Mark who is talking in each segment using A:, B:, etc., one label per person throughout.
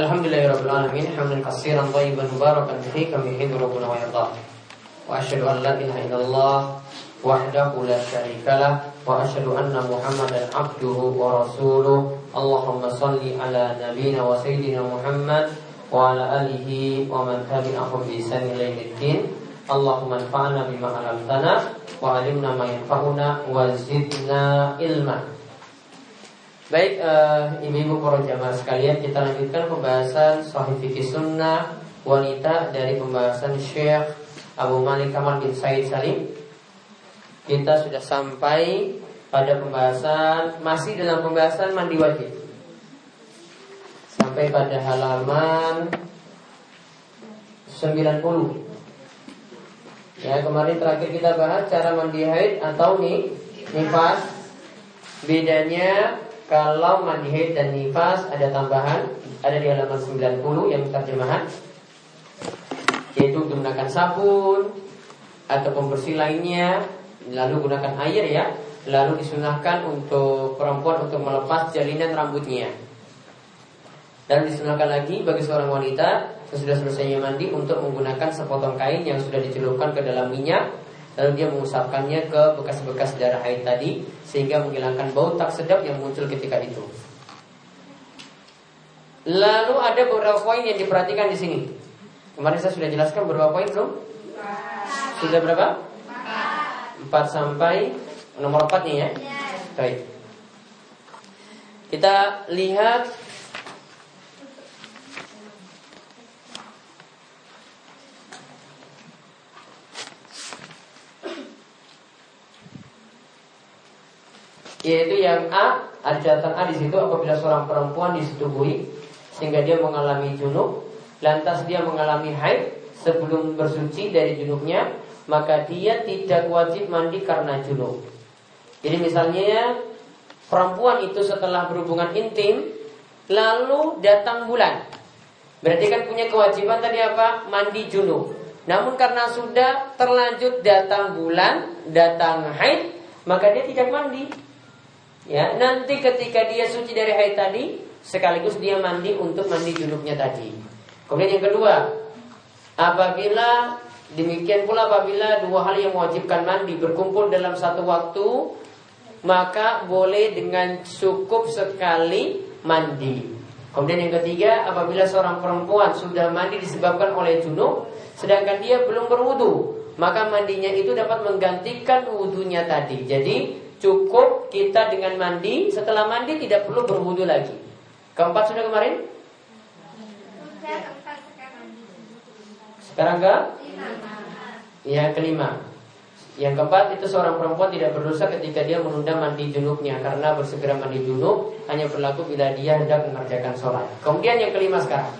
A: الحمد لله رب العالمين حمدا كثيرا طيبا مباركا فيه كما يحب ربنا ويرضى وأشهد أن لا إله إلا الله وحده لا شريك له وأشهد أن محمدا عبده ورسوله. اللهم صل على نبينا وسيدنا محمد وعلى آله ومن تبعهم بإحسان إلى يوم الدين. اللهم انفعنا بما علمتنا وعلمنا ما ينفعنا وزدنا علما. Baik uh, ibu-ibu para jamaah sekalian kita lanjutkan pembahasan Sahih Fikih Sunnah wanita dari pembahasan Syekh Abu Malik Kamal bin Said Salim. Kita sudah sampai pada pembahasan masih dalam pembahasan mandi wajib. Sampai pada halaman 90. Ya, kemarin terakhir kita bahas cara mandi haid atau nih nifas. Bedanya kalau mandi haid dan nifas ada tambahan ada di halaman 90 yang terjemahan yaitu gunakan sabun atau pembersih lainnya lalu gunakan air ya lalu disunahkan untuk perempuan untuk melepas jalinan rambutnya. Dan disunahkan lagi bagi seorang wanita sesudah selesainya mandi untuk menggunakan sepotong kain yang sudah dicelupkan ke dalam minyak Lalu dia mengusapkannya ke bekas-bekas darah haid tadi Sehingga menghilangkan bau tak sedap yang muncul ketika itu Lalu ada beberapa poin yang diperhatikan di sini. Kemarin saya sudah jelaskan beberapa poin belum? Sudah berapa? Empat sampai nomor empat nih ya. Baik. Kita lihat yaitu yang A ada catatan A di situ apabila seorang perempuan disetubuhi sehingga dia mengalami junub. Lantas dia mengalami haid sebelum bersuci dari junubnya maka dia tidak wajib mandi karena junub. Jadi misalnya perempuan itu setelah berhubungan intim lalu datang bulan. Berarti kan punya kewajiban tadi apa? Mandi junub. Namun karena sudah terlanjut datang bulan datang haid maka dia tidak mandi Ya, nanti ketika dia suci dari haid tadi, sekaligus dia mandi untuk mandi junubnya tadi. Kemudian yang kedua, apabila demikian pula apabila dua hal yang mewajibkan mandi berkumpul dalam satu waktu, maka boleh dengan cukup sekali mandi. Kemudian yang ketiga, apabila seorang perempuan sudah mandi disebabkan oleh junub, sedangkan dia belum berwudu, maka mandinya itu dapat menggantikan wudhunya tadi. Jadi Cukup kita dengan mandi. Setelah mandi tidak perlu berwudu lagi. Keempat sudah kemarin? Sekarang. Ke? Ya kelima. Yang keempat itu seorang perempuan tidak berdosa ketika dia menunda mandi junubnya. Karena bersegera mandi junub Hanya berlaku bila dia hendak mengerjakan sholat. Kemudian yang kelima sekarang.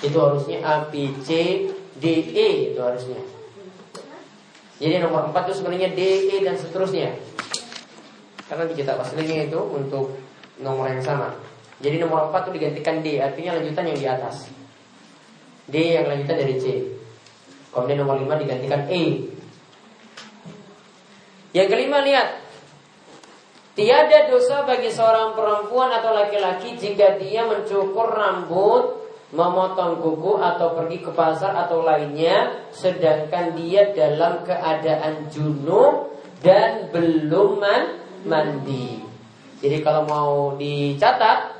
A: Itu harusnya A, B, C, D, E. Itu harusnya. Jadi nomor empat itu sebenarnya D, E dan seterusnya karena di kitab aslinya itu untuk nomor yang sama. Jadi nomor 4 itu digantikan D, artinya lanjutan yang di atas. D yang lanjutan dari C. Kemudian nomor 5 digantikan E. Yang kelima lihat Tiada dosa bagi seorang perempuan atau laki-laki jika dia mencukur rambut, memotong kuku atau pergi ke pasar atau lainnya sedangkan dia dalam keadaan junub dan belum mandi. Jadi kalau mau dicatat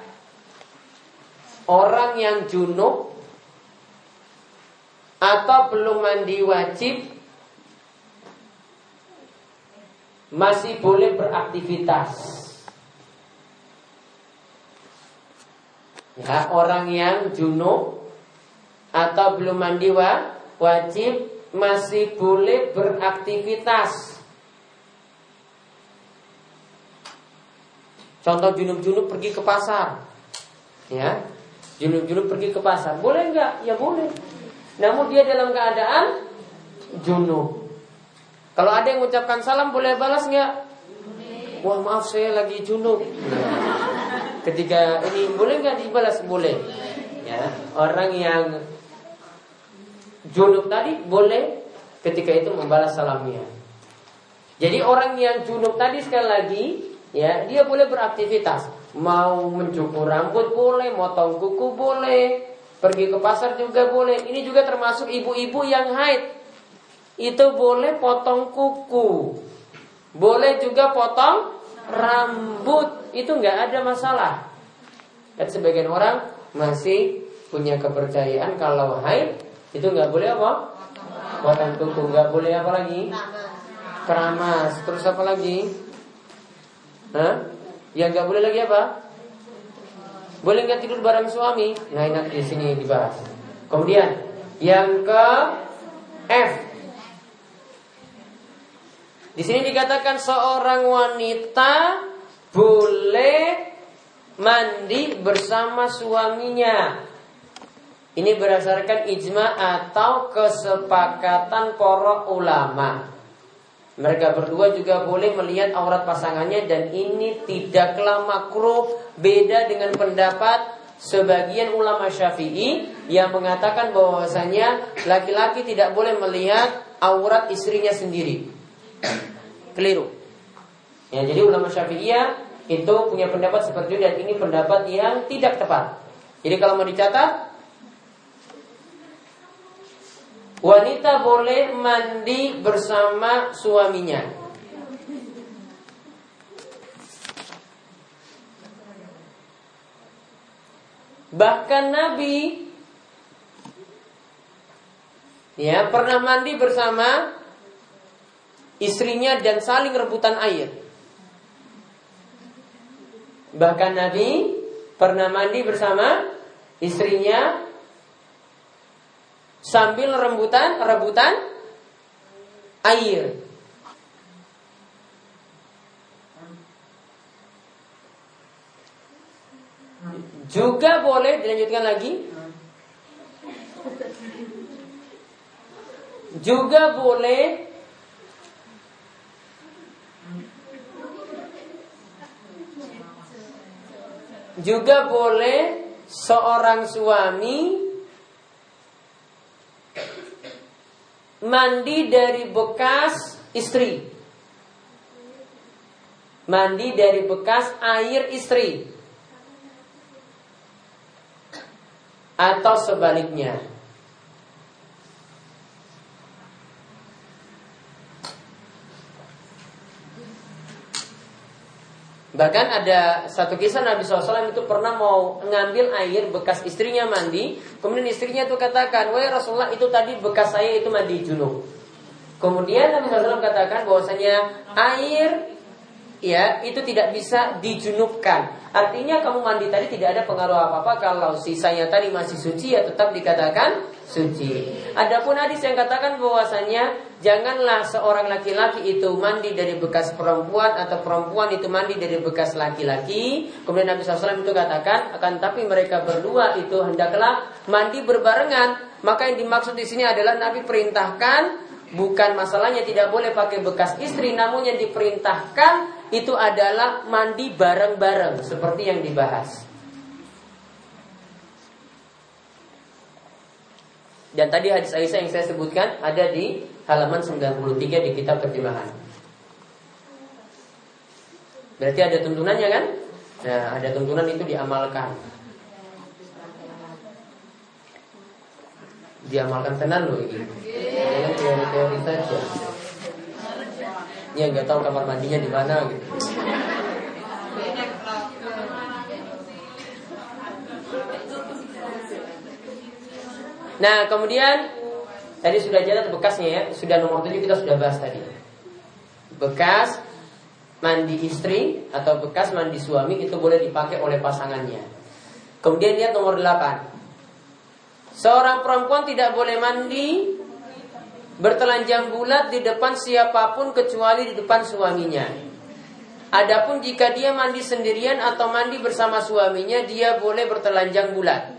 A: orang yang junub atau belum mandi wajib masih boleh beraktivitas. Ya, orang yang junub atau belum mandi wajib masih boleh beraktivitas. Contoh junub-junub pergi ke pasar. Ya. Junub-junub pergi ke pasar. Boleh nggak? Ya boleh. Namun dia dalam keadaan junub. Kalau ada yang mengucapkan salam boleh balas nggak? Wah maaf saya lagi junub. Ketika ini boleh nggak dibalas? Boleh. Ya, orang yang junub tadi boleh ketika itu membalas salamnya. Jadi orang yang junub tadi sekali lagi ya dia boleh beraktivitas. Mau mencukur rambut boleh, motong kuku boleh, pergi ke pasar juga boleh. Ini juga termasuk ibu-ibu yang haid. Itu boleh potong kuku. Boleh juga potong rambut. Itu nggak ada masalah. Dan sebagian orang masih punya kepercayaan kalau haid itu nggak boleh apa? Potong kuku, nggak boleh apa lagi? Keramas. Terus apa lagi? Hah? Yang nggak boleh lagi apa? Boleh nggak tidur bareng suami? Nah ini nanti di sini dibahas. Kemudian yang ke F. Di sini dikatakan seorang wanita boleh mandi bersama suaminya. Ini berdasarkan ijma atau kesepakatan para ulama. Mereka berdua juga boleh melihat aurat pasangannya dan ini tidaklah makruh beda dengan pendapat sebagian ulama Syafi'i yang mengatakan bahwasanya laki-laki tidak boleh melihat aurat istrinya sendiri. Keliru. Ya, jadi ulama Syafi'iyah itu punya pendapat seperti itu dan ini pendapat yang tidak tepat. Jadi kalau mau dicatat Wanita boleh mandi bersama suaminya. Bahkan Nabi ya pernah mandi bersama istrinya dan saling rebutan air. Bahkan Nabi pernah mandi bersama istrinya sambil rebutan rebutan air. Juga boleh dilanjutkan lagi. Juga boleh Juga boleh seorang suami mandi dari bekas istri. Mandi dari bekas air istri. Atau sebaliknya. Bahkan ada satu kisah Nabi SAW itu pernah mau ngambil air bekas istrinya mandi. Kemudian istrinya itu katakan, Wahai Rasulullah itu tadi bekas saya itu mandi junub. Kemudian Nabi SAW katakan bahwasanya air ya itu tidak bisa dijunubkan. Artinya kamu mandi tadi tidak ada pengaruh apa-apa kalau sisanya tadi masih suci ya tetap dikatakan suci. Adapun hadis yang katakan bahwasanya Janganlah seorang laki-laki itu mandi dari bekas perempuan atau perempuan itu mandi dari bekas laki-laki. Kemudian Nabi SAW itu katakan, akan tapi mereka berdua itu hendaklah mandi berbarengan. Maka yang dimaksud di sini adalah Nabi perintahkan bukan masalahnya tidak boleh pakai bekas istri, namun yang diperintahkan itu adalah mandi bareng-bareng seperti yang dibahas. Dan tadi hadis Aisyah yang saya sebutkan ada di halaman 93 di kitab terjemahan. Berarti ada tuntunannya kan? Nah, ada tuntunan itu diamalkan. Diamalkan tenan loh ini. Jangan teori-teori saja. Ya nggak tahu kamar mandinya di mana gitu. Nah, kemudian Tadi sudah catat bekasnya ya, sudah nomor 7 kita sudah bahas tadi. Bekas mandi istri atau bekas mandi suami itu boleh dipakai oleh pasangannya. Kemudian lihat nomor 8. Seorang perempuan tidak boleh mandi bertelanjang bulat di depan siapa pun kecuali di depan suaminya. Adapun jika dia mandi sendirian atau mandi bersama suaminya, dia boleh bertelanjang bulat.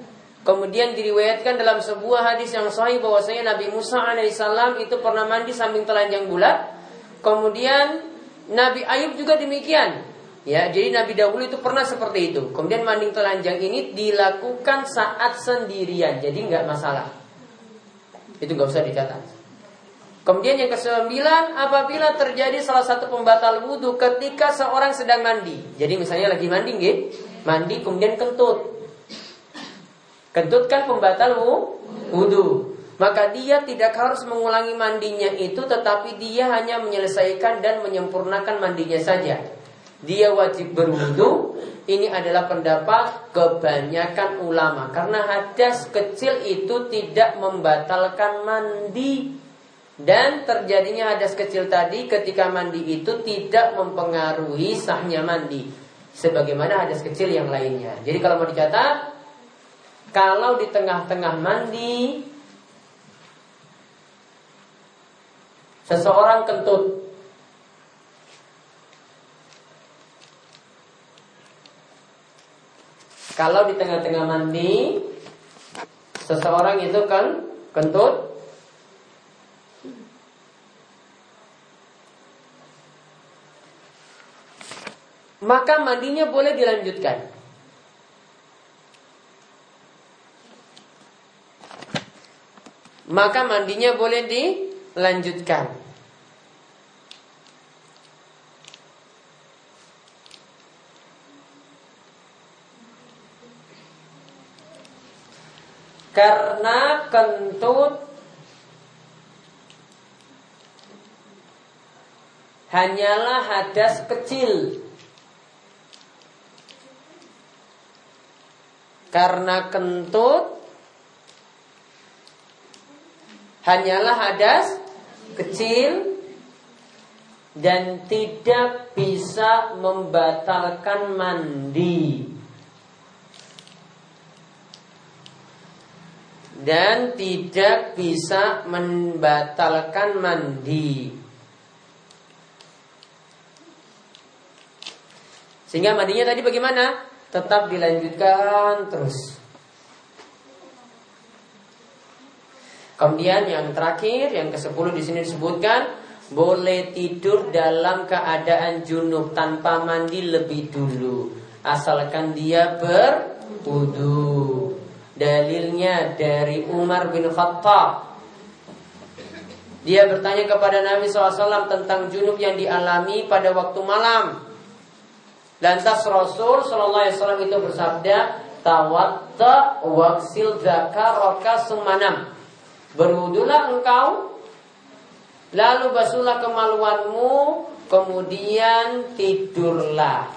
A: Kemudian diriwayatkan dalam sebuah hadis yang sahih bahwasanya Nabi Musa alaihissalam itu pernah mandi samping telanjang bulat. Kemudian Nabi Ayub juga demikian. Ya, jadi Nabi dahulu itu pernah seperti itu. Kemudian mandi telanjang ini dilakukan saat sendirian, jadi nggak masalah. Itu nggak usah dicatat. Kemudian yang kesembilan, apabila terjadi salah satu pembatal wudhu ketika seorang sedang mandi. Jadi misalnya lagi mandi, nggih, mandi kemudian kentut. Kentut kan pembatal wudhu. Maka dia tidak harus mengulangi mandinya itu, tetapi dia hanya menyelesaikan dan menyempurnakan mandinya saja. Dia wajib berwudhu. Ini adalah pendapat kebanyakan ulama karena hadas kecil itu tidak membatalkan mandi. Dan terjadinya hadas kecil tadi ketika mandi itu tidak mempengaruhi sahnya mandi. Sebagaimana hadas kecil yang lainnya. Jadi kalau mau dicatat, kalau di tengah-tengah mandi, seseorang kentut. Kalau di tengah-tengah mandi, seseorang itu kan kentut, maka mandinya boleh dilanjutkan. Maka mandinya boleh dilanjutkan. Karena kentut hanyalah hadas kecil Karena kentut hanyalah hadas kecil dan tidak bisa membatalkan mandi. Dan tidak bisa membatalkan mandi. Sehingga mandinya tadi bagaimana? tetap dilanjutkan terus. Kemudian yang terakhir, yang ke-10 di sini disebutkan boleh tidur dalam keadaan junub tanpa mandi lebih dulu, asalkan dia berwudu. Dalilnya dari Umar bin Khattab. Dia bertanya kepada Nabi SAW tentang junub yang dialami pada waktu malam. Lantas Rasul Wasallam itu bersabda, tawatta waksil zakaraka sumanam. Berwudulah engkau, lalu basuhlah kemaluanmu, kemudian tidurlah.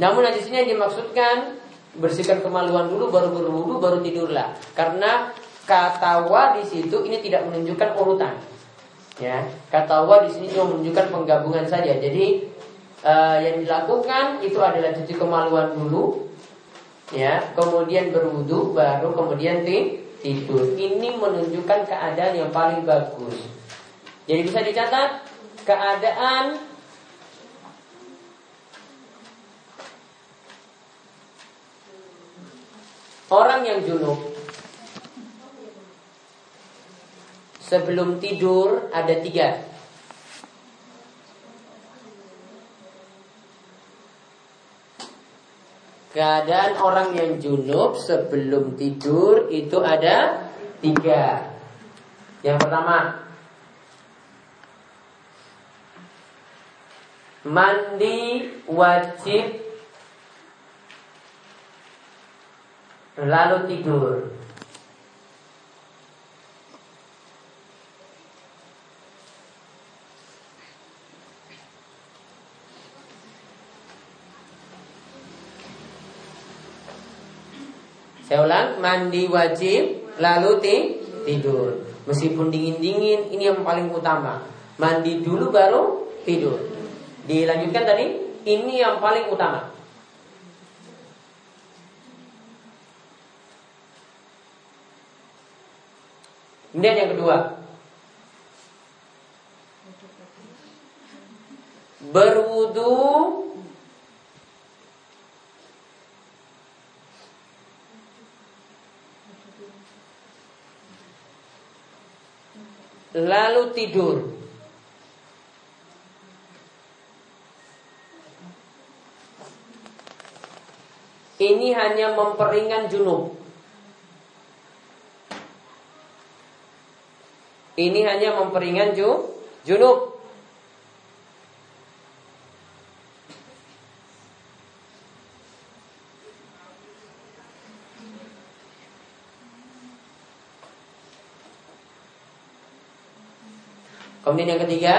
A: Namun di sini yang dimaksudkan bersihkan kemaluan dulu baru berwudu baru tidurlah. Karena kata wa di situ ini tidak menunjukkan urutan. Ya, kata Allah di sini cuma menunjukkan penggabungan saja. Jadi uh, yang dilakukan itu adalah cuci kemaluan dulu, ya, kemudian berwudu, baru kemudian tidur. Ini menunjukkan keadaan yang paling bagus. Jadi bisa dicatat keadaan orang yang junub sebelum tidur ada tiga. Keadaan orang yang junub sebelum tidur itu ada tiga. Yang pertama, mandi wajib lalu tidur. Saya ulang, mandi wajib lalu tidur. Meskipun dingin-dingin, ini yang paling utama. Mandi dulu baru tidur. Dilanjutkan tadi, ini yang paling utama. Kemudian yang kedua, berwudu lalu tidur. Ini hanya memperingan junub. Ini hanya memperingan junub. Kemudian yang ketiga.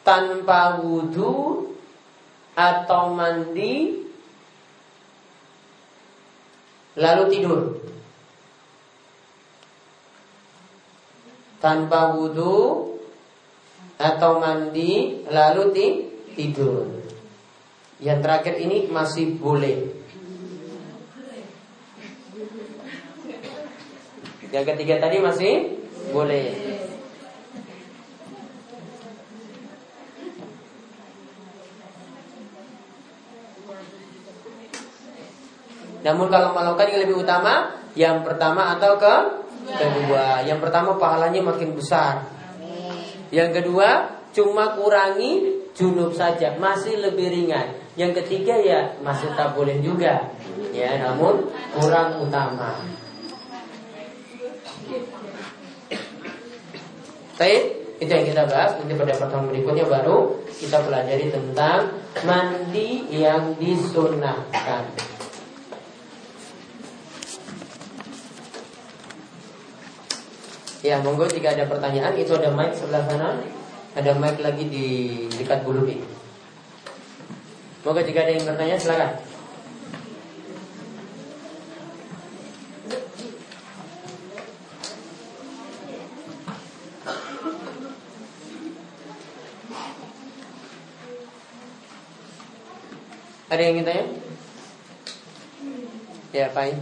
A: Tanpa wudhu Atau mandi Lalu tidur. Tanpa wudhu Atau mandi Lalu ti tidur. Yang terakhir ini masih boleh. Yang ketiga tadi masih boleh. Namun kalau melakukan yang lebih utama, yang pertama atau ke kedua. Yang pertama pahalanya makin besar. Yang kedua cuma kurangi junub saja, masih lebih ringan. Yang ketiga ya masih tak boleh juga. Ya, namun kurang utama. Baik, itu yang kita bahas. Nanti pada pertemuan berikutnya baru kita pelajari tentang mandi yang disunahkan. Ya, monggo jika ada pertanyaan itu ada mic sebelah sana, ada mic lagi di dekat bulu ini. Monggo jika ada yang bertanya silakan. Ada yang ingin tanya? Ya, Pak.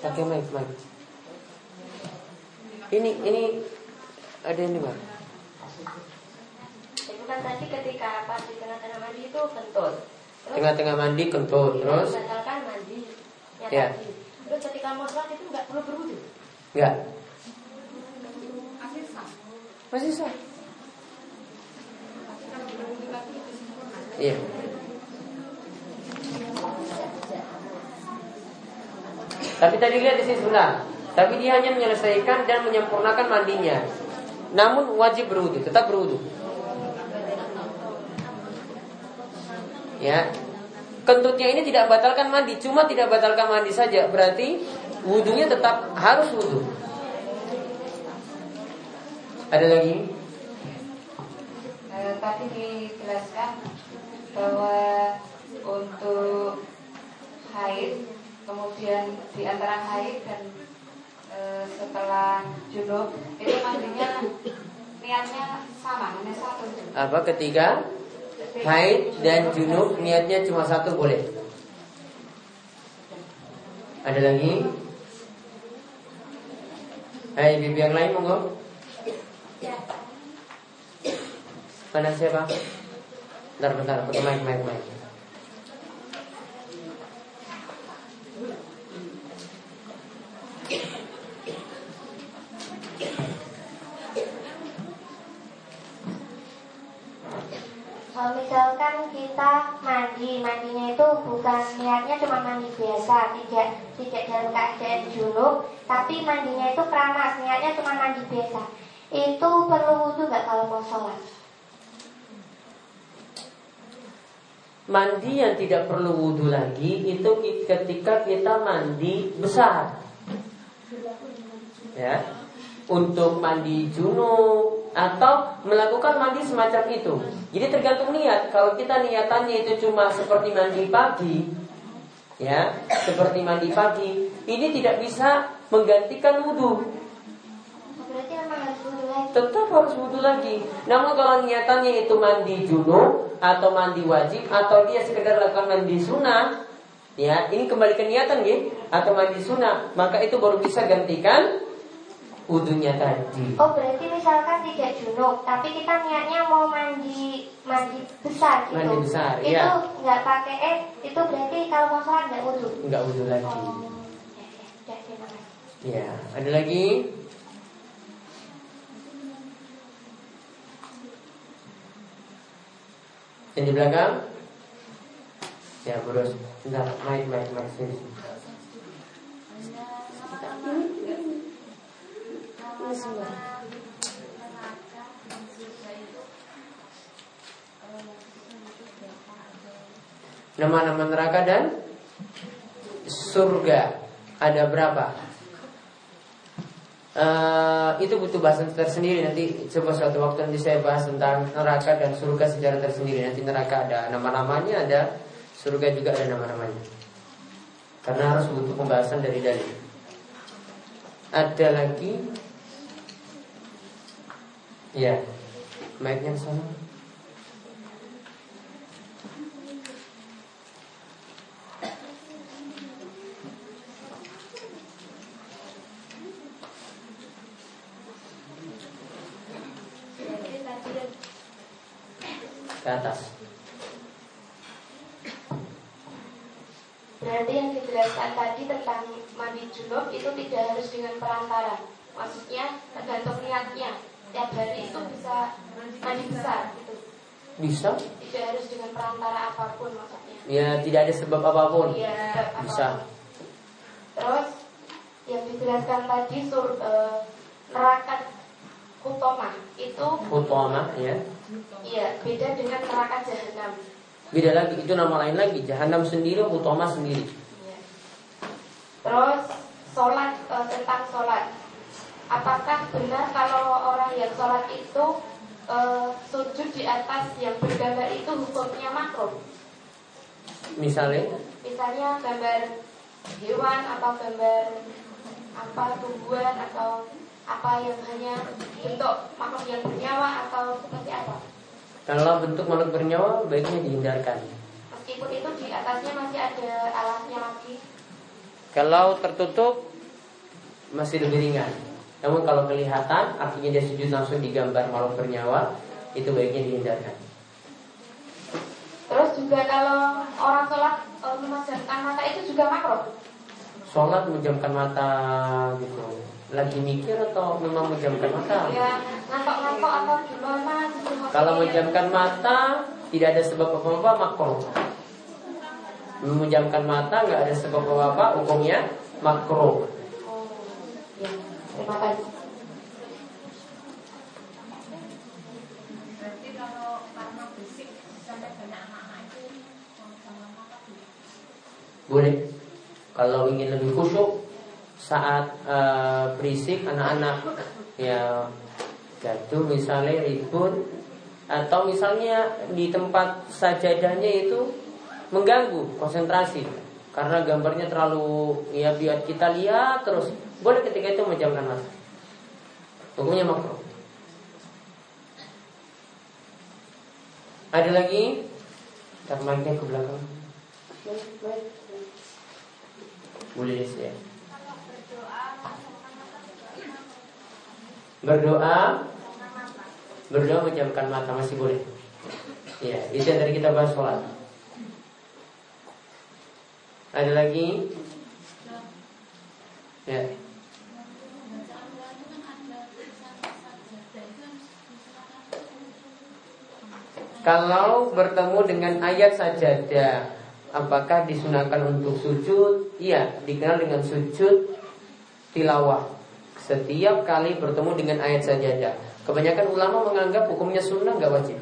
A: Pakai mic, mic. Ini ini ada yang dengar.
B: Itu kan tadi ketika pas di tengah-tengah mandi itu kentut.
A: Tengah-tengah mandi kentut, terus?
B: Batalkan mandi. Ya,
A: Ya.
B: Terus ketika mau sholat itu nggak perlu berwudu.
A: Enggak. Masih sah. Iya. Tapi tadi lihat di sini sebelah. Tapi dia hanya menyelesaikan dan menyempurnakan mandinya. Namun wajib berwudu, tetap berwudu. Ya. Kentutnya ini tidak batalkan mandi, cuma tidak batalkan mandi saja. Berarti wudhunya tetap harus wudhu. Ada lagi?
B: Eh, tadi dijelaskan bahwa untuk haid, kemudian di antara haid dan eh, setelah junub itu mandinya niatnya sama, hanya satu.
A: Apa ketiga? Haid dan junub niatnya cuma satu boleh. Ada lagi? Hai, bibi yang lain monggo. Mana siapa? Bentar, bentar, pakai mic, mic, mic.
B: Kalau misalkan kita mandi, mandinya itu bukan niatnya cuma mandi biasa, tidak tidak dalam keadaan junub, tapi mandinya itu keramas, niatnya cuma mandi biasa. Itu perlu wudhu nggak kalau mau sholat?
A: Mandi yang tidak perlu wudhu lagi itu ketika kita mandi besar. Ya. Untuk mandi junub atau melakukan mandi semacam itu. Jadi tergantung niat. Kalau kita niatannya itu cuma seperti mandi pagi, ya, seperti mandi pagi, ini tidak bisa menggantikan wudhu.
B: Berarti memang harus wudhu lagi.
A: Tetap harus wudhu lagi. Namun kalau niatannya itu mandi junub atau mandi wajib atau dia sekedar lakukan mandi sunnah, ya, ini kembali ke niatan ya, atau mandi sunnah, maka itu baru bisa gantikan wudhunya tadi.
B: Oh berarti misalkan tidak junub, tapi kita niatnya mau mandi mandi besar gitu.
A: Mandi besar,
B: itu
A: iya.
B: nggak pakai eh itu berarti kalau mau sholat nggak wudhu.
A: Enggak wudhu lagi.
B: Oh, ya, ya, ya.
A: Ya, ada lagi? Yang di belakang? Ya, terus. Bentar, naik, naik, naik sini. Nama-nama neraka dan surga ada berapa? Uh, itu butuh bahasan tersendiri. Nanti coba suatu waktu nanti saya bahas tentang neraka dan surga secara tersendiri. Nanti neraka ada nama-namanya ada surga juga ada nama-namanya. Karena harus butuh pembahasan dari dalil. Ada lagi? Ya mic-nya sana ke atas.
C: Berarti yang dijelaskan tadi tentang mandi junub itu tidak harus dengan perantara. Maksudnya tergantung niatnya. Tiap hari itu bisa mandi besar gitu.
A: Bisa?
C: Tidak harus dengan perantara apa pun maksudnya.
A: Ya, tidak ada sebab apa pun.
C: Iya,
A: bisa.
C: Terus yang dijelaskan tadi sur uh, neraka Hutoma itu
A: Hutoma ya
C: Iya, beda dengan neraka jahanam.
A: Beda lagi, itu nama lain lagi. Jahanam sendiri, utama sendiri.
C: Iya. Terus sholat e, tentang sholat. Apakah benar kalau orang yang sholat itu e, sujud di atas yang bergambar itu hukumnya makro?
A: Misalnya?
C: Misalnya gambar hewan atau gambar apa tumbuhan atau apa yang hanya bentuk makhluk yang bernyawa atau seperti apa?
A: Kalau bentuk makhluk bernyawa baiknya dihindarkan.
C: Meskipun itu di atasnya masih ada alasnya lagi.
A: Kalau tertutup masih lebih ringan. Namun kalau kelihatan artinya dia sujud langsung digambar makhluk bernyawa itu baiknya dihindarkan.
C: Terus juga kalau orang sholat e, memejamkan mata itu juga makro.
A: Sholat memejamkan mata gitu lagi mikir atau memang menjamkan mata?
C: Ya, ngantok-ngantok atau gimana?
A: Kalau menjamkan mata tidak ada sebab apa-apa makro. Menjamkan mata nggak ada sebab apa-apa hukumnya makro.
C: Oh, ya. Terima kasih.
A: Boleh. Kalau ingin lebih khusyuk saat uh, berisik anak-anak ya jatuh misalnya ribut atau misalnya di tempat sajadahnya itu mengganggu konsentrasi karena gambarnya terlalu ya biar kita lihat terus. Boleh ketika itu menjamkan mata hukumnya makro ada lagi? Termainya ke belakang. Boleh ya Berdoa. Berdoa menjamkan mata masih boleh. Ya, itu yang tadi kita bahas sholat. Ada lagi? Ya. Kalau bertemu dengan ayat sajadah Apakah disunahkan untuk sujud? Iya, dikenal dengan sujud tilawah setiap kali bertemu dengan ayat sajadah. Kebanyakan ulama menganggap hukumnya sunnah nggak wajib.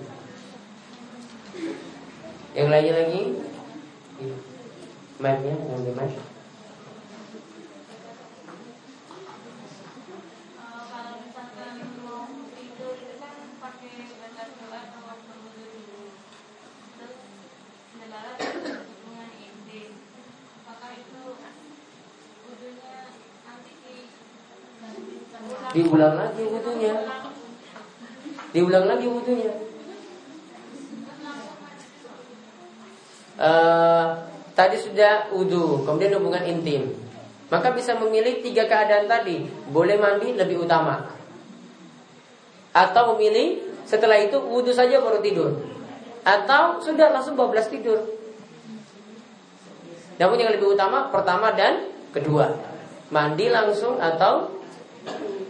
A: Yang lainnya lagi, mic-nya yang di Diulang lagi wudhunya. Diulang lagi wudhunya. Uh, Tadi sudah wudhu Kemudian hubungan intim. Maka bisa memilih tiga keadaan tadi. Boleh mandi lebih utama. Atau memilih Setelah itu wudhu saja baru tidur. Atau sudah langsung 12 tidur. Namun yang lebih utama Pertama dan kedua. Mandi langsung atau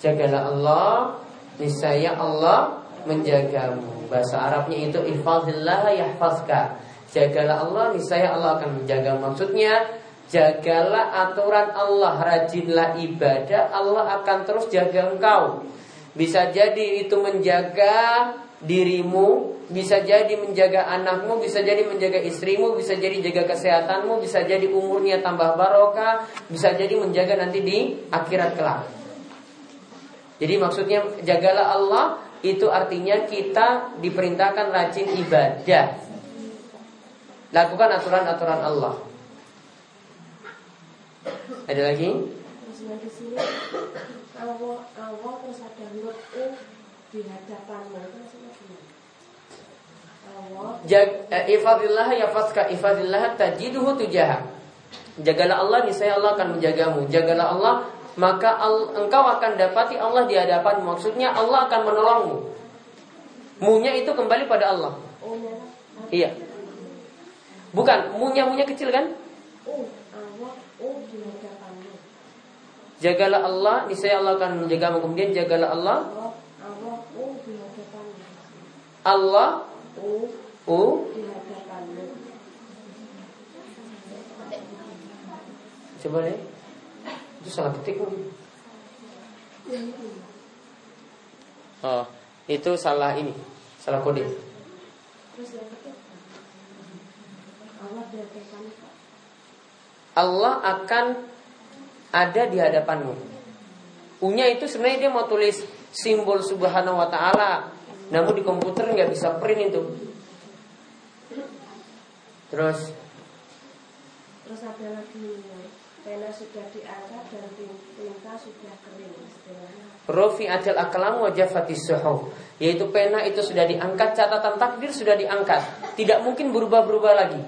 D: Jagalah Allah,
A: niscaya Allah menjagamu. Bahasa Arabnya itu ihfazillah yahfazka. Jagalah Allah, niscaya Allah akan menjaga. Maksudnya jagalah aturan Allah, rajinlah ibadah, Allah akan terus jaga engkau. Bisa jadi itu menjaga dirimu, bisa jadi menjaga anakmu, bisa jadi menjaga istrimu, bisa jadi jaga kesehatanmu, bisa jadi umurnya tambah barokah, bisa jadi menjaga nanti di akhirat kelak. Jadi maksudnya jagalah Allah itu artinya kita diperintahkan rajin ibadah. Lakukan aturan-aturan Allah. Ada lagi?
D: Allah Allah terus ada huruf u di? Allah
A: Jag, eh, ifadillah ya ifadillah tajiduhu tujaha. Jagalah Allah niscaya Allah akan menjagamu. Jagalah Allah maka engkau akan dapati Allah di hadapan. Maksudnya Allah akan menolongmu. Munya itu kembali pada Allah. Iya. Bukan, munya munya kecil kan? Jagalah Allah, niscaya Allah akan menjagamu. Kemudian jagalah Allah,
D: Allah u
A: coba deh. Itu salah ketik. Oh, itu salah ini, salah kode.
D: Allah
A: akan ada di hadapanmu. U-nya itu sebenarnya dia mau tulis simbol subhanahu wa ta'ala Namun di komputer nggak bisa print itu Terus
D: Terus ada lagi pena sudah diangkat dan tinta sudah kering istilahnya.
A: Rofi ajal akalam wajah suhu Yaitu pena itu sudah diangkat Catatan takdir sudah diangkat Tidak mungkin berubah-berubah lagi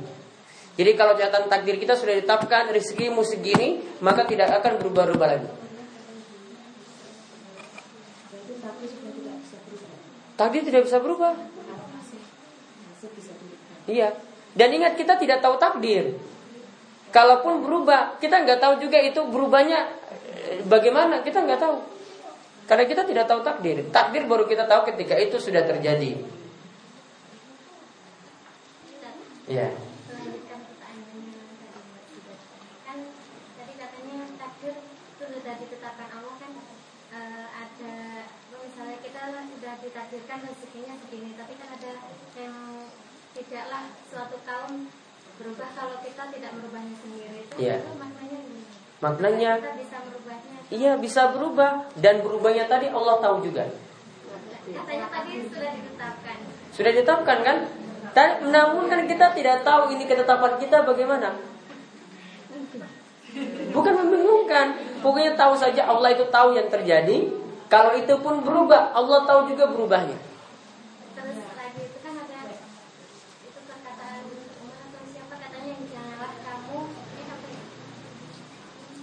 A: Jadi kalau catatan takdir kita sudah ditetapkan Rezekimu segini Maka tidak akan berubah-ubah lagi. Takdir tidak bisa berubah. Iya. Dan ingat kita tidak tahu takdir. Kalaupun berubah, kita nggak tahu juga itu berubahnya eh, bagaimana. Kita nggak tahu. Karena kita tidak tahu takdir. Takdir baru kita tahu ketika itu sudah terjadi.
E: Sudah ditakdirkan rezekinya segini tapi kan ada yang tidaklah suatu kaum berubah kalau kita tidak merubahnya sendiri itu,
A: Iya.
E: itu maknanya?
A: Maknanya
E: kita bisa merubahnya
A: iya bisa berubah dan berubahnya tadi Allah tahu juga.
E: katanya tadi sudah ditetapkan
A: Sudah ditetapkan kan? Namun kan kita tidak tahu ini ketetapan kita bagaimana. Bukan membingungkan. Pokoknya tahu saja Allah itu tahu yang terjadi. Kalau itu pun berubah, Allah tahu juga berubahnya.
E: terus lagi itu kan ada itu perkataan Umar atau siapa katanya janganlah kamu ini apa ya?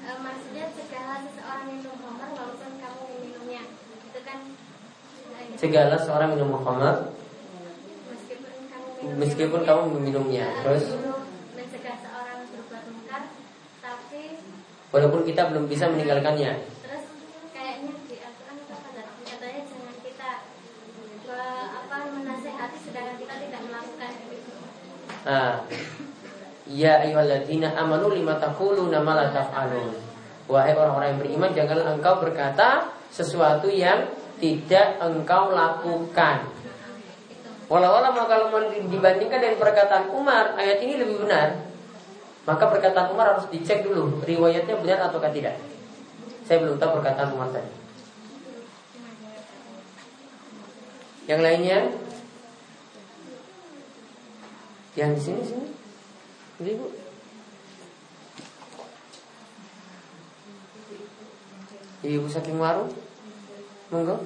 E: Eh, maksudnya cegahlah seseorang minum khamar walaupun kamu minumnya itu kan eh,
A: Segala seorang minum khamar
E: meskipun kamu
A: meminumnya. Terus walaupun kita belum bisa meninggalkannya.
E: terus kayaknya di Al-Quran itu apa tadi? katanya jangan kita eh, apa menasehati sedangkan kita tidak melakukan itu
A: Ah. Ya ayyuhalladzina amanu lima taquluna ma la taf'alun. Wahai orang-orang yang beriman, janganlah engkau berkata sesuatu yang tidak engkau lakukan. Walau-walau kalau dibandingkan dengan perkataan Umar, ayat ini lebih benar. Maka perkataan Umar harus dicek dulu riwayatnya benar ataukah tidak. Saya belum tahu perkataan Umar tadi. Yang lainnya? Yang di sini sini. Ini Bu. Ibu saking warung. Monggo.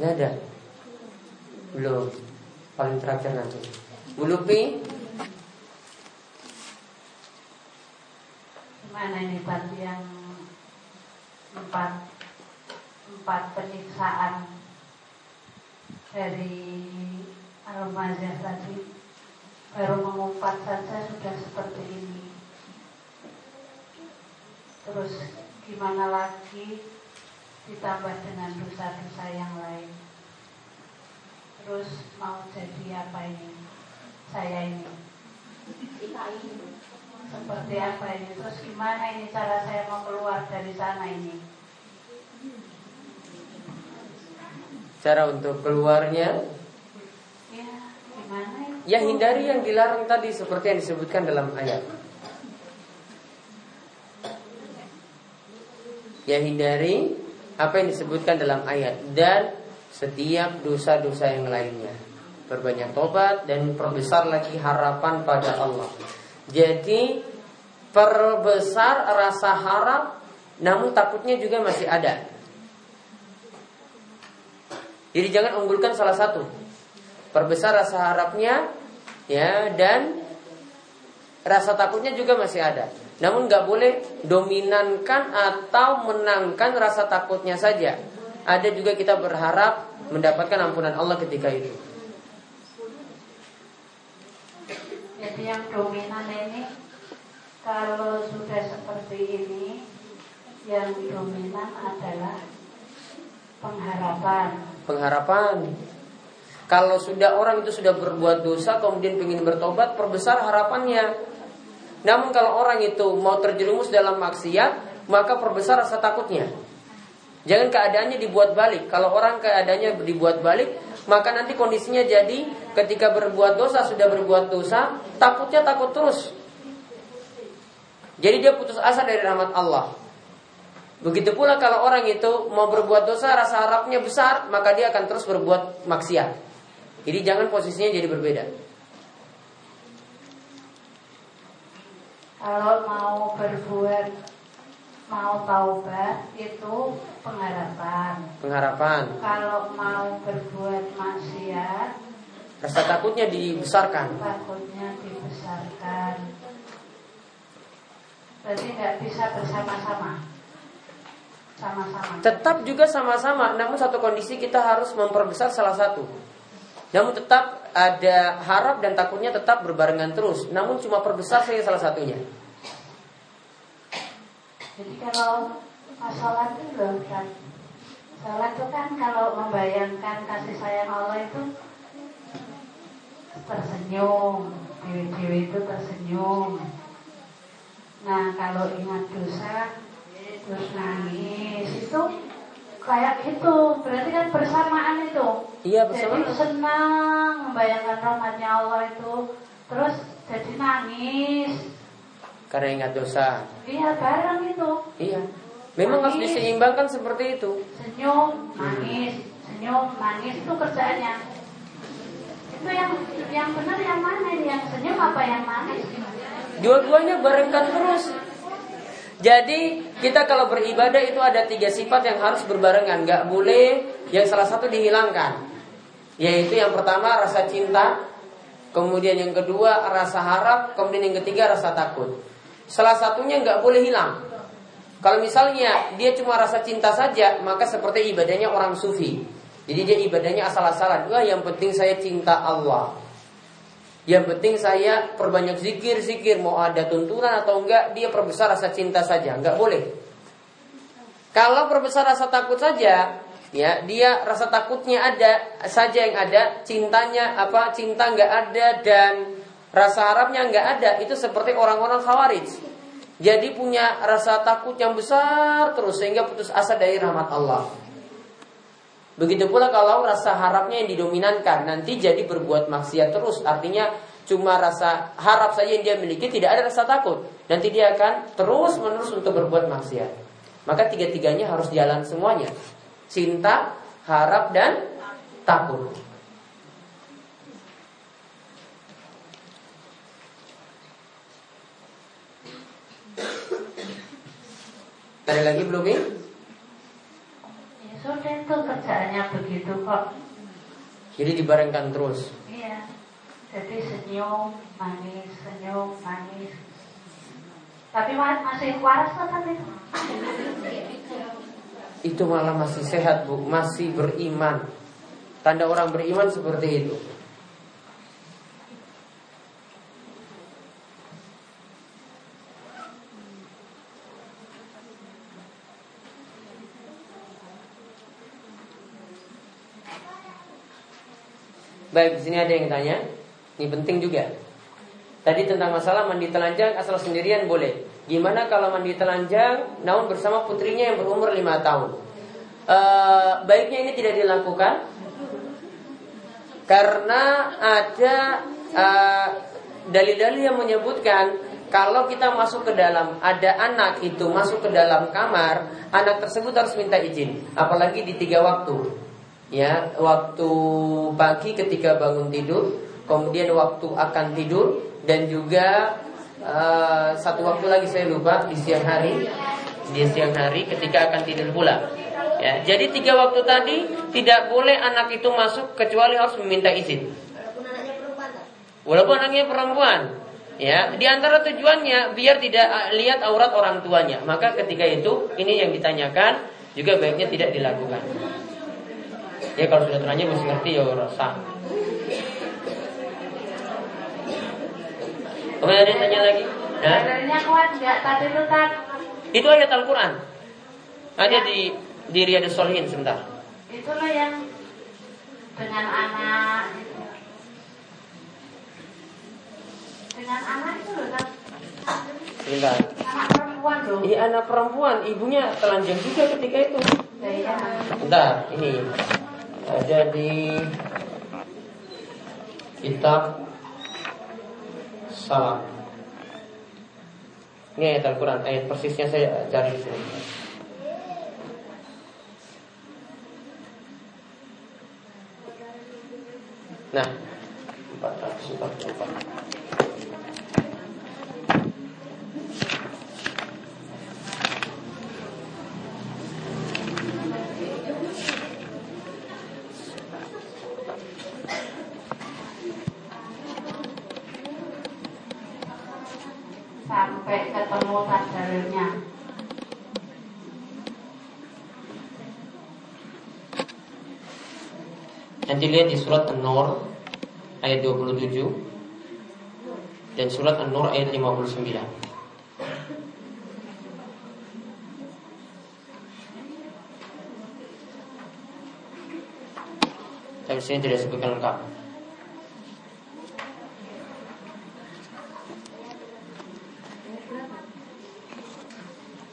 A: Nggak ada. Belum. Paling terakhir nanti. Bu Lupi.
F: mana ini tadi yang empat empat penyiksaan dari Al-Mazah tadi baru mengumpat saja sudah seperti ini terus gimana lagi ditambah dengan dosa-dosa yang lain. Terus mau jadi apa ini? Saya ini. Kita ini. Seperti apa ini? Terus gimana ini cara saya mau keluar dari sana ini?
A: Cara untuk keluarnya?
F: Ya gimana ya
A: ya hindari yang dilarang tadi seperti yang disebutkan dalam ayat. Ya hindari apa yang disebutkan dalam ayat dan setiap dosa-dosa yang lainnya perbanyak tobat dan perbesar lagi harapan pada Allah jadi perbesar rasa harap namun takutnya juga masih ada. Jadi jangan unggulkan salah satu. Perbesar rasa harapnya ya dan rasa takutnya juga masih ada. Namun nggak boleh dominankan atau menangkan rasa takutnya saja. Ada juga kita berharap mendapatkan ampunan Allah ketika itu.
F: Jadi yang dominan ini kalau sudah seperti ini yang dominan adalah pengharapan.
A: Pengharapan. Kalau sudah orang itu sudah berbuat dosa kemudian ingin bertobat, perbesar harapannya. Namun kalau orang itu mau terjerumus dalam maksiat, maka perbesar rasa takutnya. Jangan keadaannya dibuat balik. Kalau orang keadaannya dibuat balik, maka nanti kondisinya jadi ketika berbuat dosa sudah berbuat dosa, takutnya takut terus. Jadi dia putus asa dari rahmat Allah. Begitu pula kalau orang itu mau berbuat dosa, rasa harapnya besar, maka dia akan terus berbuat maksiat. Jadi jangan posisinya jadi berbeda.
F: Kalau mau berbuat, mau taubat itu pengharapan.
A: Pengharapan.
F: Kalau mau berbuat maksiat,
A: rasa takutnya dibesarkan.
F: Takutnya dibesarkan. Berarti nggak bisa bersama-sama. Sama-sama.
A: Tetap juga sama-sama, namun satu kondisi kita harus memperbesar salah satu. Namun tetap ada harap dan takutnya tetap berbarengan terus. Namun cuma perbesar saja salah satunya.
F: Jadi kalau sholat itu loh kan, sholat itu kan kalau membayangkan kasih sayang Allah itu tersenyum, dewi-dewi itu tersenyum, Nah kalau ingat dosa terus nangis itu kayak gitu berarti kan bersamaan itu.
A: Iya bersama.
F: Jadi senang membayangkan rahmatnya Allah itu terus jadi nangis.
A: Karena ingat dosa.
F: Iya bareng itu.
A: Iya. Memang nangis. harus diseimbangkan seperti itu.
F: Senyum, nangis, senyum, nangis itu kerjaannya. Itu yang yang benar yang mana? Yang senyum apa yang nangis?
A: Dua-duanya barengkan terus. Jadi kita kalau beribadah itu ada tiga sifat yang harus berbarengan, nggak boleh yang salah satu dihilangkan. Yaitu yang pertama rasa cinta, kemudian yang kedua rasa harap, kemudian yang ketiga rasa takut. Salah satunya nggak boleh hilang. Kalau misalnya dia cuma rasa cinta saja, maka seperti ibadahnya orang sufi. Jadi dia ibadahnya asal-asalan. Wah, yang penting saya cinta Allah. Yang penting saya perbanyak zikir-zikir Mau ada tuntunan atau enggak Dia perbesar rasa cinta saja. Enggak boleh. Kalau perbesar rasa takut saja ya Dia rasa takutnya ada Saja yang ada Cintanya apa Cinta enggak ada Dan rasa harapnya enggak ada Itu seperti orang-orang khawarij. Jadi punya rasa takut yang besar Terus sehingga putus asa dari rahmat Allah Begitu pula kalau rasa harapnya yang didominankan nanti jadi berbuat maksiat terus. Artinya cuma rasa harap saja yang dia miliki tidak ada rasa takut. Nanti dia akan terus menerus untuk berbuat maksiat. Maka tiga-tiganya harus jalan semuanya. Cinta harap dan takut. Ada lagi belum ini?
F: Sudah itu kerjaannya begitu kok.
A: Jadi dibarengkan terus.
F: Iya. Jadi senyum, manis, senyum, manis. Tapi masih waras kan itu?
A: Itu malah masih sehat bu, masih beriman. Tanda orang beriman seperti itu. Baik, di sini ada yang tanya. Ini penting juga. Tadi tentang masalah mandi telanjang asal sendirian boleh. Gimana kalau mandi telanjang namun bersama putrinya yang berumur 5 tahun? E, baiknya ini tidak dilakukan karena ada dalil dalil-dalil yang menyebutkan kalau kita masuk ke dalam ada anak itu masuk ke dalam kamar, anak tersebut harus minta izin, apalagi di tiga waktu ya waktu pagi ketika bangun tidur, kemudian waktu akan tidur dan juga uh, satu waktu lagi saya lupa di siang hari, di siang hari ketika akan tidur pula. Ya, jadi tiga waktu tadi tidak boleh anak itu masuk kecuali harus meminta izin. Walaupun anaknya perempuan. Ya, di antara tujuannya biar tidak lihat aurat orang tuanya. Maka ketika itu ini yang ditanyakan juga baiknya tidak dilakukan. Ya kalau sudah terlanjur mesti ngerti ya rasa. Kemudian ada yang tanya lagi?
F: Nah? Kuat nggak tadi itu kan?
A: Itu ayat Al-Quran. Ada ya. di di Riyadus Solihin sebentar.
F: Itulah yang dengan anak itu. Dengan anak itu loh kan?
A: Sebentar.
F: Anak perempuan loh.
A: Iya anak perempuan, ibunya telanjang juga ketika itu.
F: Ya, iya.
A: Bentar, ini ada di kitab salam. Ini ayat Al-Quran, ayat persisnya saya cari di sini. Nah, 444. Nanti lihat di surat An-Nur ayat 27 dan surat An-Nur ayat 59. Tapi sini tidak sebutkan lengkap.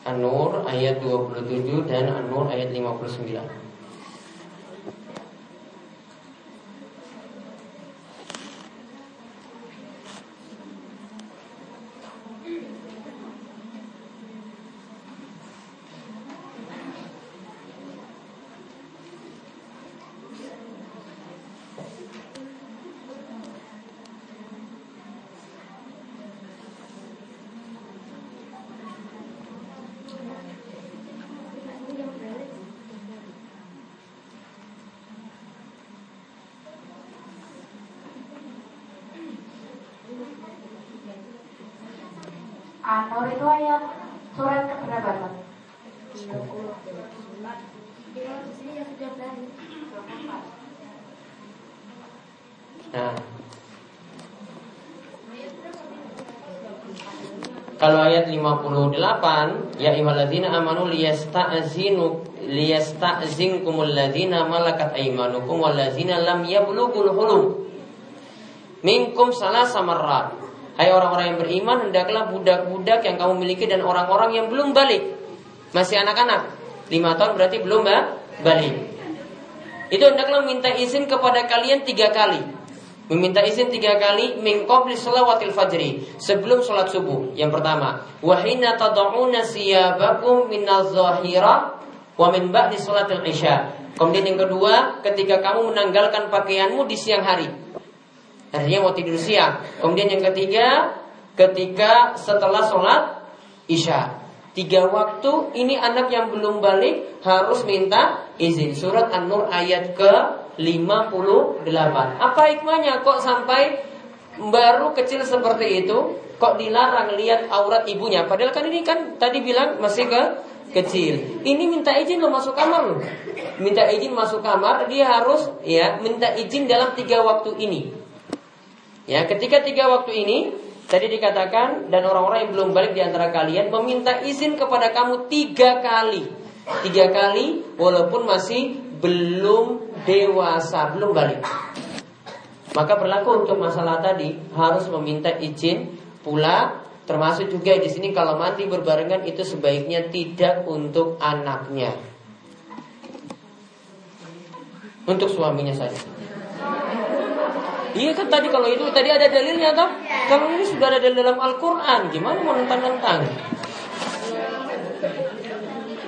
A: An-Nur ayat 27 dan An-Nur ayat 59. Kalau ayat 58, ya ayyuhalladzina amanu liyasta'zinu liyasta'zinkumul ladzina malakat aymanukum walladzina lam yablughul hulum. Minkum salah samarrat. Hai orang-orang yang beriman, hendaklah budak-budak yang kamu miliki dan orang-orang yang belum balik. Masih anak-anak. Lima tahun berarti belum balik. Itu hendaklah minta izin kepada kalian tiga kali. Meminta izin tiga kali min qabli shalawatil fajri sebelum sholat subuh. Yang pertama, wahina tad'una siyabakum minaz zahira wa min ba'di sholatil isya. Kemudian yang kedua, ketika kamu menanggalkan pakaianmu di siang hari. Artinya mau tidur siang. Kemudian yang ketiga, ketika setelah sholat isya. Tiga waktu ini anak yang belum balik harus minta izin. Surat An-Nur ayat ke 58. Apa hikmahnya kok sampai baru kecil seperti itu kok dilarang lihat aurat ibunya? Padahal kan ini kan tadi bilang masih ke kecil. Ini minta izin lo masuk kamar loh. Minta izin masuk kamar, dia harus ya minta izin dalam tiga waktu ini. Ya, ketika tiga waktu ini tadi dikatakan dan orang-orang yang belum balik di antara kalian meminta izin kepada kamu tiga kali, tiga kali walaupun masih belum dewasa, belum balik. Maka berlaku untuk masalah tadi harus meminta izin pula termasuk juga di sini kalau mandi berbarengan itu sebaiknya tidak untuk anaknya. Untuk suaminya saja. Iya kan tadi kalau itu tadi ada dalilnya toh? Kalau ini sudah ada dalam Al-Qur'an, gimana mau nentang-nentang?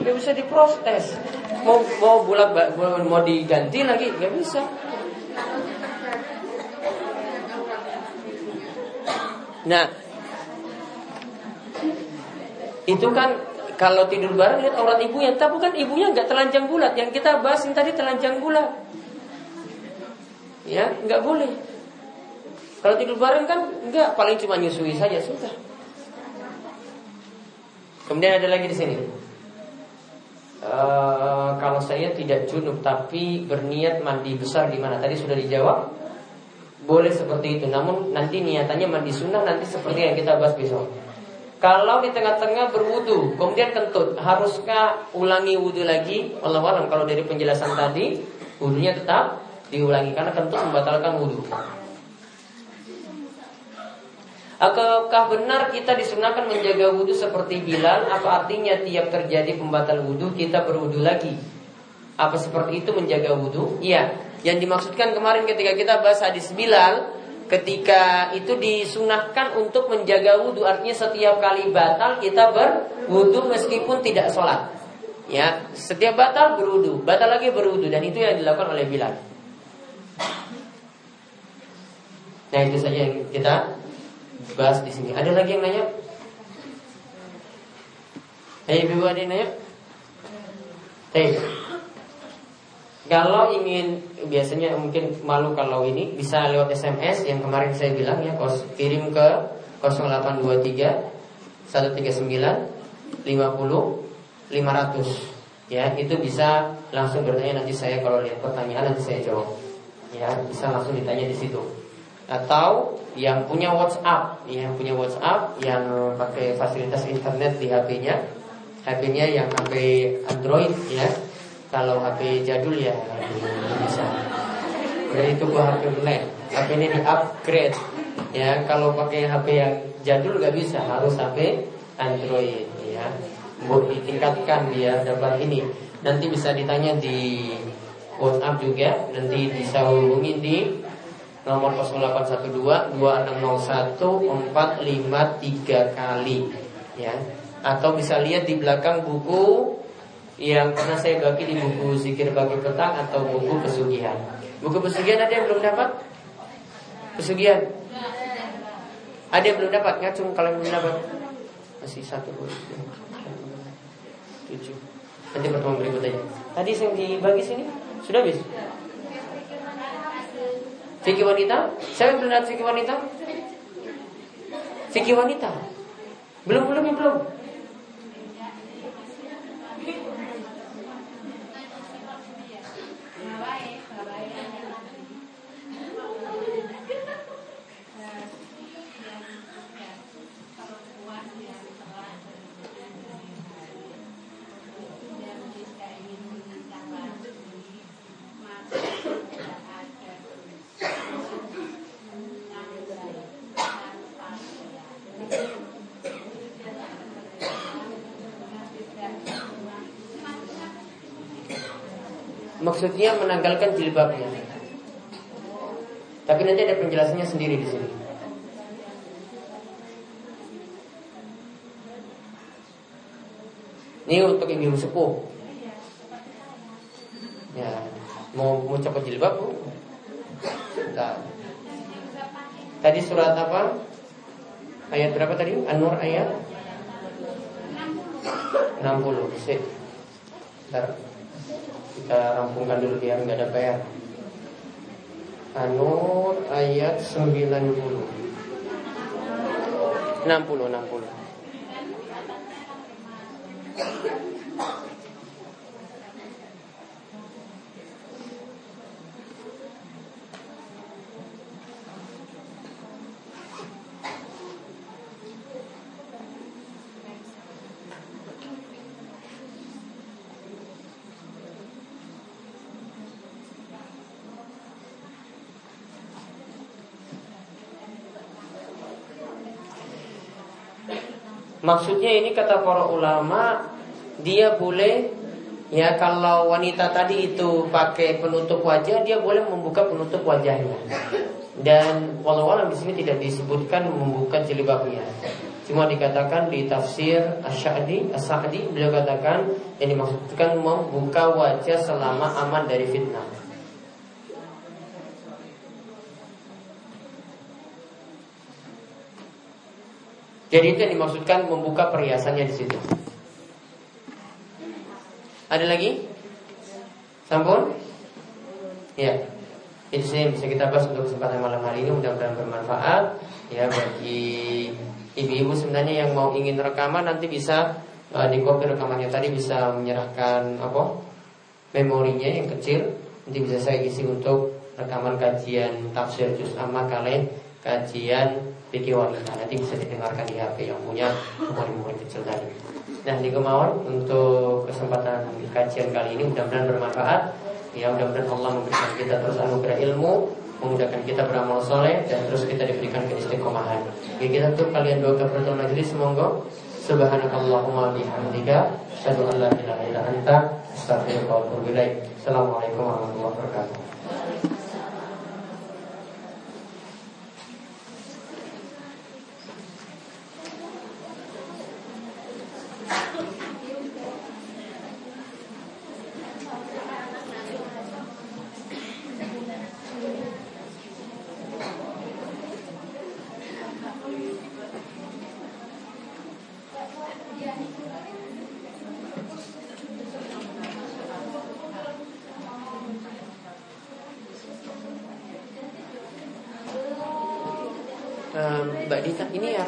A: Gak bisa diprotes. Mau mau bulat mau diganti lagi nggak bisa. Nah, itu kan kalau tidur bareng lihat aurat ibunya, tapi bukan ibunya nggak telanjang bulat. Yang kita bahas yang tadi telanjang bulat. Ya, nggak boleh. Kalau tidur bareng kan nggak, paling cuma nyusui saja sudah. Kemudian ada lagi di sini. Uh, kalau saya tidak junub tapi berniat mandi besar di mana tadi sudah dijawab boleh seperti itu namun nanti niatannya mandi sunnah nanti seperti yang kita bahas besok kalau di tengah-tengah berwudu, kemudian kentut, haruskah ulangi wudu lagi? Allah alam kalau dari penjelasan tadi, wudunya tetap diulangi karena kentut membatalkan wudu. Apakah benar kita disunahkan menjaga wudhu seperti Bilal? Apa artinya tiap terjadi pembatal wudhu kita berwudhu lagi? Apa seperti itu menjaga wudhu? Iya. Yang dimaksudkan kemarin ketika kita bahas hadis Bilal, ketika itu disunahkan untuk menjaga wudhu artinya setiap kali batal kita berwudhu meskipun tidak sholat ya setiap batal berwudhu batal lagi berwudhu dan itu yang dilakukan oleh Bilal nah itu saja yang kita bahas di sini. Ada lagi yang nanya? Hei ibu ada yang nanya? Hei kalau ingin biasanya mungkin malu kalau ini bisa lewat SMS yang kemarin saya bilang ya kos kirim ke 0823 139 50 500 ya itu bisa langsung bertanya nanti saya kalau lihat pertanyaan nanti saya jawab. Ya bisa langsung ditanya di situ. Atau yang punya WhatsApp yang punya WhatsApp yang pakai fasilitas internet di HP-nya HP-nya yang HP Android ya kalau HP jadul ya bisa. Jadi itu gua HP black. HP ini di upgrade. Ya, kalau pakai HP yang jadul nggak bisa, harus HP Android ya. Mau ditingkatkan biar dapat ini. Nanti bisa ditanya di WhatsApp juga, nanti bisa hubungi di nomor 0812 2601 453 kali ya. Atau bisa lihat di belakang buku yang pernah saya bagi di buku Zikir Bagi Petang atau buku Pesugihan. Buku Pesugihan ada yang belum dapat? Pesugihan? Ada yang belum dapat? Ngacung kalau belum dapat? Masih satu Tujuh Nanti pertemuan berikutnya Tadi yang dibagi sini Sudah habis? Fikih wanita? Saya belum lihat fikih wanita? Fikih wanita? Belum, belum, belum Maksudnya menanggalkan jilbabnya. Tapi nanti ada penjelasannya sendiri di sini. Ini untuk ibu sepuh. Ya, mau mau copot jilbab bu? Nah. Tadi surat apa? Ayat berapa tadi? An-Nur ayat 60. Sip. Bentar. Kita rampungkan dulu nggak ada PR. Anur ayat 90. 60 60 Maksudnya ini kata para ulama dia boleh ya kalau wanita tadi itu pakai penutup wajah dia boleh membuka penutup wajahnya. Dan walau di sini tidak disebutkan membuka jilbabnya. Cuma dikatakan di tafsir Asy'adi, As-Sa'di beliau katakan yang dimaksudkan membuka wajah selama aman dari fitnah. Jadi itu yang dimaksudkan membuka perhiasannya di situ. Ada lagi? Sampun? Ya. Itu sih bisa kita bahas untuk kesempatan malam hari ini mudah-mudahan bermanfaat ya bagi ibu-ibu sebenarnya yang mau ingin rekaman nanti bisa uh, di kopi rekamannya tadi bisa menyerahkan apa memorinya yang kecil nanti bisa saya isi untuk rekaman kajian tafsir juz amma kalian kajian Fikih wanita nanti bisa didengarkan di HP yang punya umur-umur kecil tadi. Nah, di kemauan untuk kesempatan kajian kali ini mudah-mudahan bermanfaat. Ya, mudah-mudahan Allah memberikan kita terus anugerah ilmu, memudahkan kita beramal soleh dan terus kita diberikan keistiqomahan. Ya, kita tuh kalian dua kafaratul majlis semoga Subhanakallahumma bihamdika asyhadu an la ilaha illa anta astaghfiruka wa atubu. Assalamualaikum warahmatullahi wabarakatuh.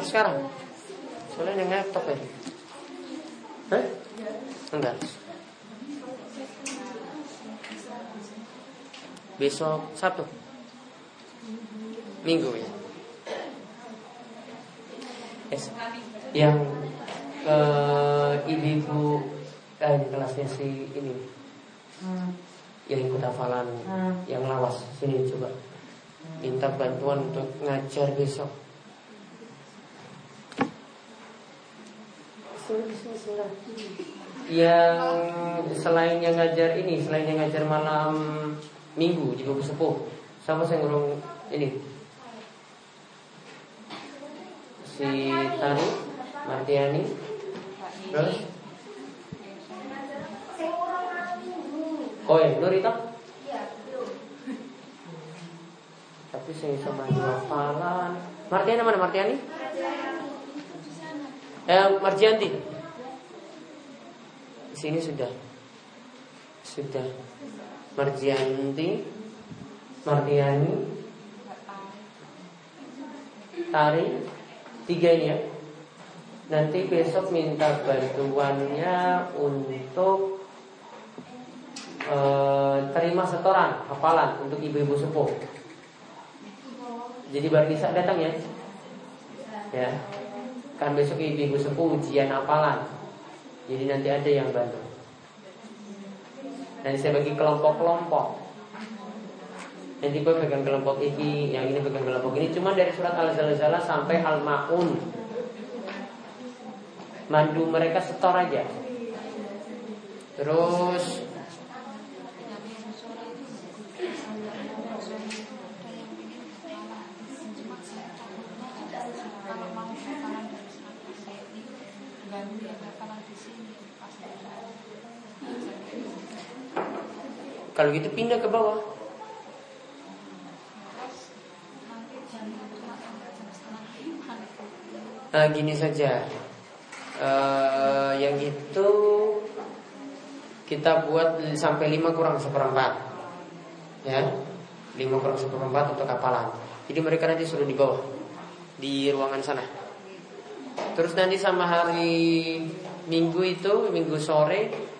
A: Sekarang? Soalnya yang laptop ya. Hah? Enggak. Besok Sabtu. Minggu ya. Yes. Yang uh, ibu-ibu eh, kelasnya si ini hmm. yang ikut hafalan hmm. yang lawas sini coba minta bantuan untuk ngajar besok Yang selain yang ngajar ini, selain yang ngajar malam minggu di buku sepuh, sama saya ngurung ini. Si Tani, Martiani, terus Oh ya, Nurita? Tapi saya sama dua hafalan. Martiani mana Martiani? Eh, Marjianti. Di sini sudah. Sudah. Marjianti, Martiani, Tari, tiga ini ya. Nanti besok minta bantuannya untuk uh, terima setoran hafalan untuk ibu-ibu sepuh. Jadi baru bisa datang ya. Ya. Kan besok ibu-ibu sepuh ujian apalan? Jadi nanti ada yang bantu. Nanti saya bagi kelompok-kelompok. Nanti gue pegang kelompok ini Yang ini pegang kelompok ini. Cuma dari surat Al-Zalzalah sampai Al-Ma'un. Mandu mereka setor aja. Terus Kalau gitu pindah ke bawah. Nah, gini saja. Uh, yang itu kita buat sampai 5 kurang seperempat. Ya. 5 kurang seperempat untuk kapalan. Jadi mereka nanti suruh di bawah di ruangan sana. Terus nanti sama hari Minggu itu Minggu sore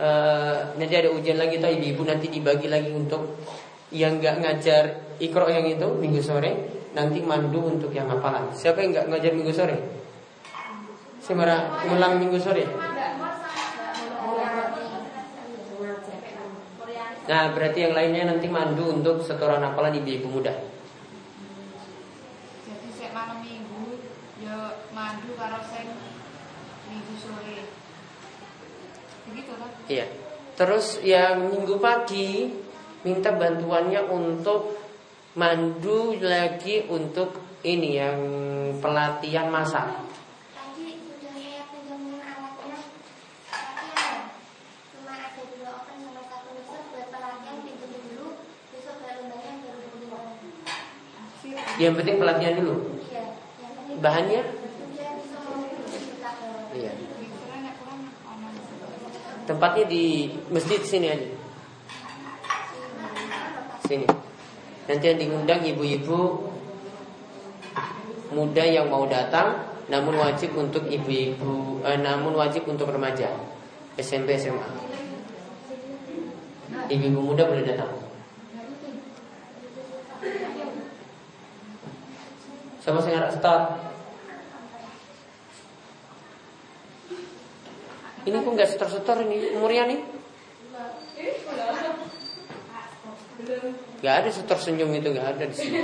A: uh, Nanti ada ujian lagi tuh ibu-ibu nanti dibagi lagi untuk Yang nggak ngajar ikro yang itu Minggu sore Nanti mandu untuk yang hafalan Siapa yang nggak ngajar Minggu sore? Semara ulang Minggu sore Nah berarti yang lainnya nanti mandu untuk setoran hafalan ibu-ibu muda
G: Jadi saya malam minggu ya mandu karo sing minggu sore. Begitu kan?
A: Iya. Terus yang minggu pagi minta bantuannya untuk mandu lagi untuk ini yang pelatihan masak.
B: Tadi sudah saya pinjamin alatnya. Tapi ya, cuma ada dua open sama satu mixer buat pelatihan pinjam dulu. Besok baru bayar baru beli.
A: Yang penting pelatihan dulu.
B: Iya, yang penting
A: Bahannya?
B: Dia bisa ngomong kita bawa.
A: Iya.
G: Mikirnya nek kurang aman.
A: Tempatnya di masjid sini aja. Sini. Nanti yang diundang ibu-ibu muda yang mau datang, namun wajib untuk ibu-ibu, eh, namun wajib untuk remaja, SMP SMA. Ibu-ibu muda boleh datang. Sama saya start. Ini kok nggak setor-setor ini umurnya nih? Gak ada setor senyum itu gak ada di sini.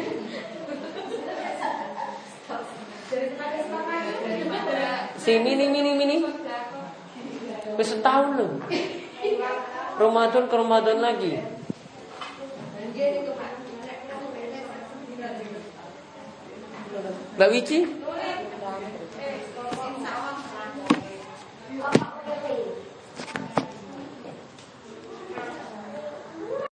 A: Sini nih mini mini. Wis setahun loh. Ramadan ke Ramadan lagi. Mbak Wici,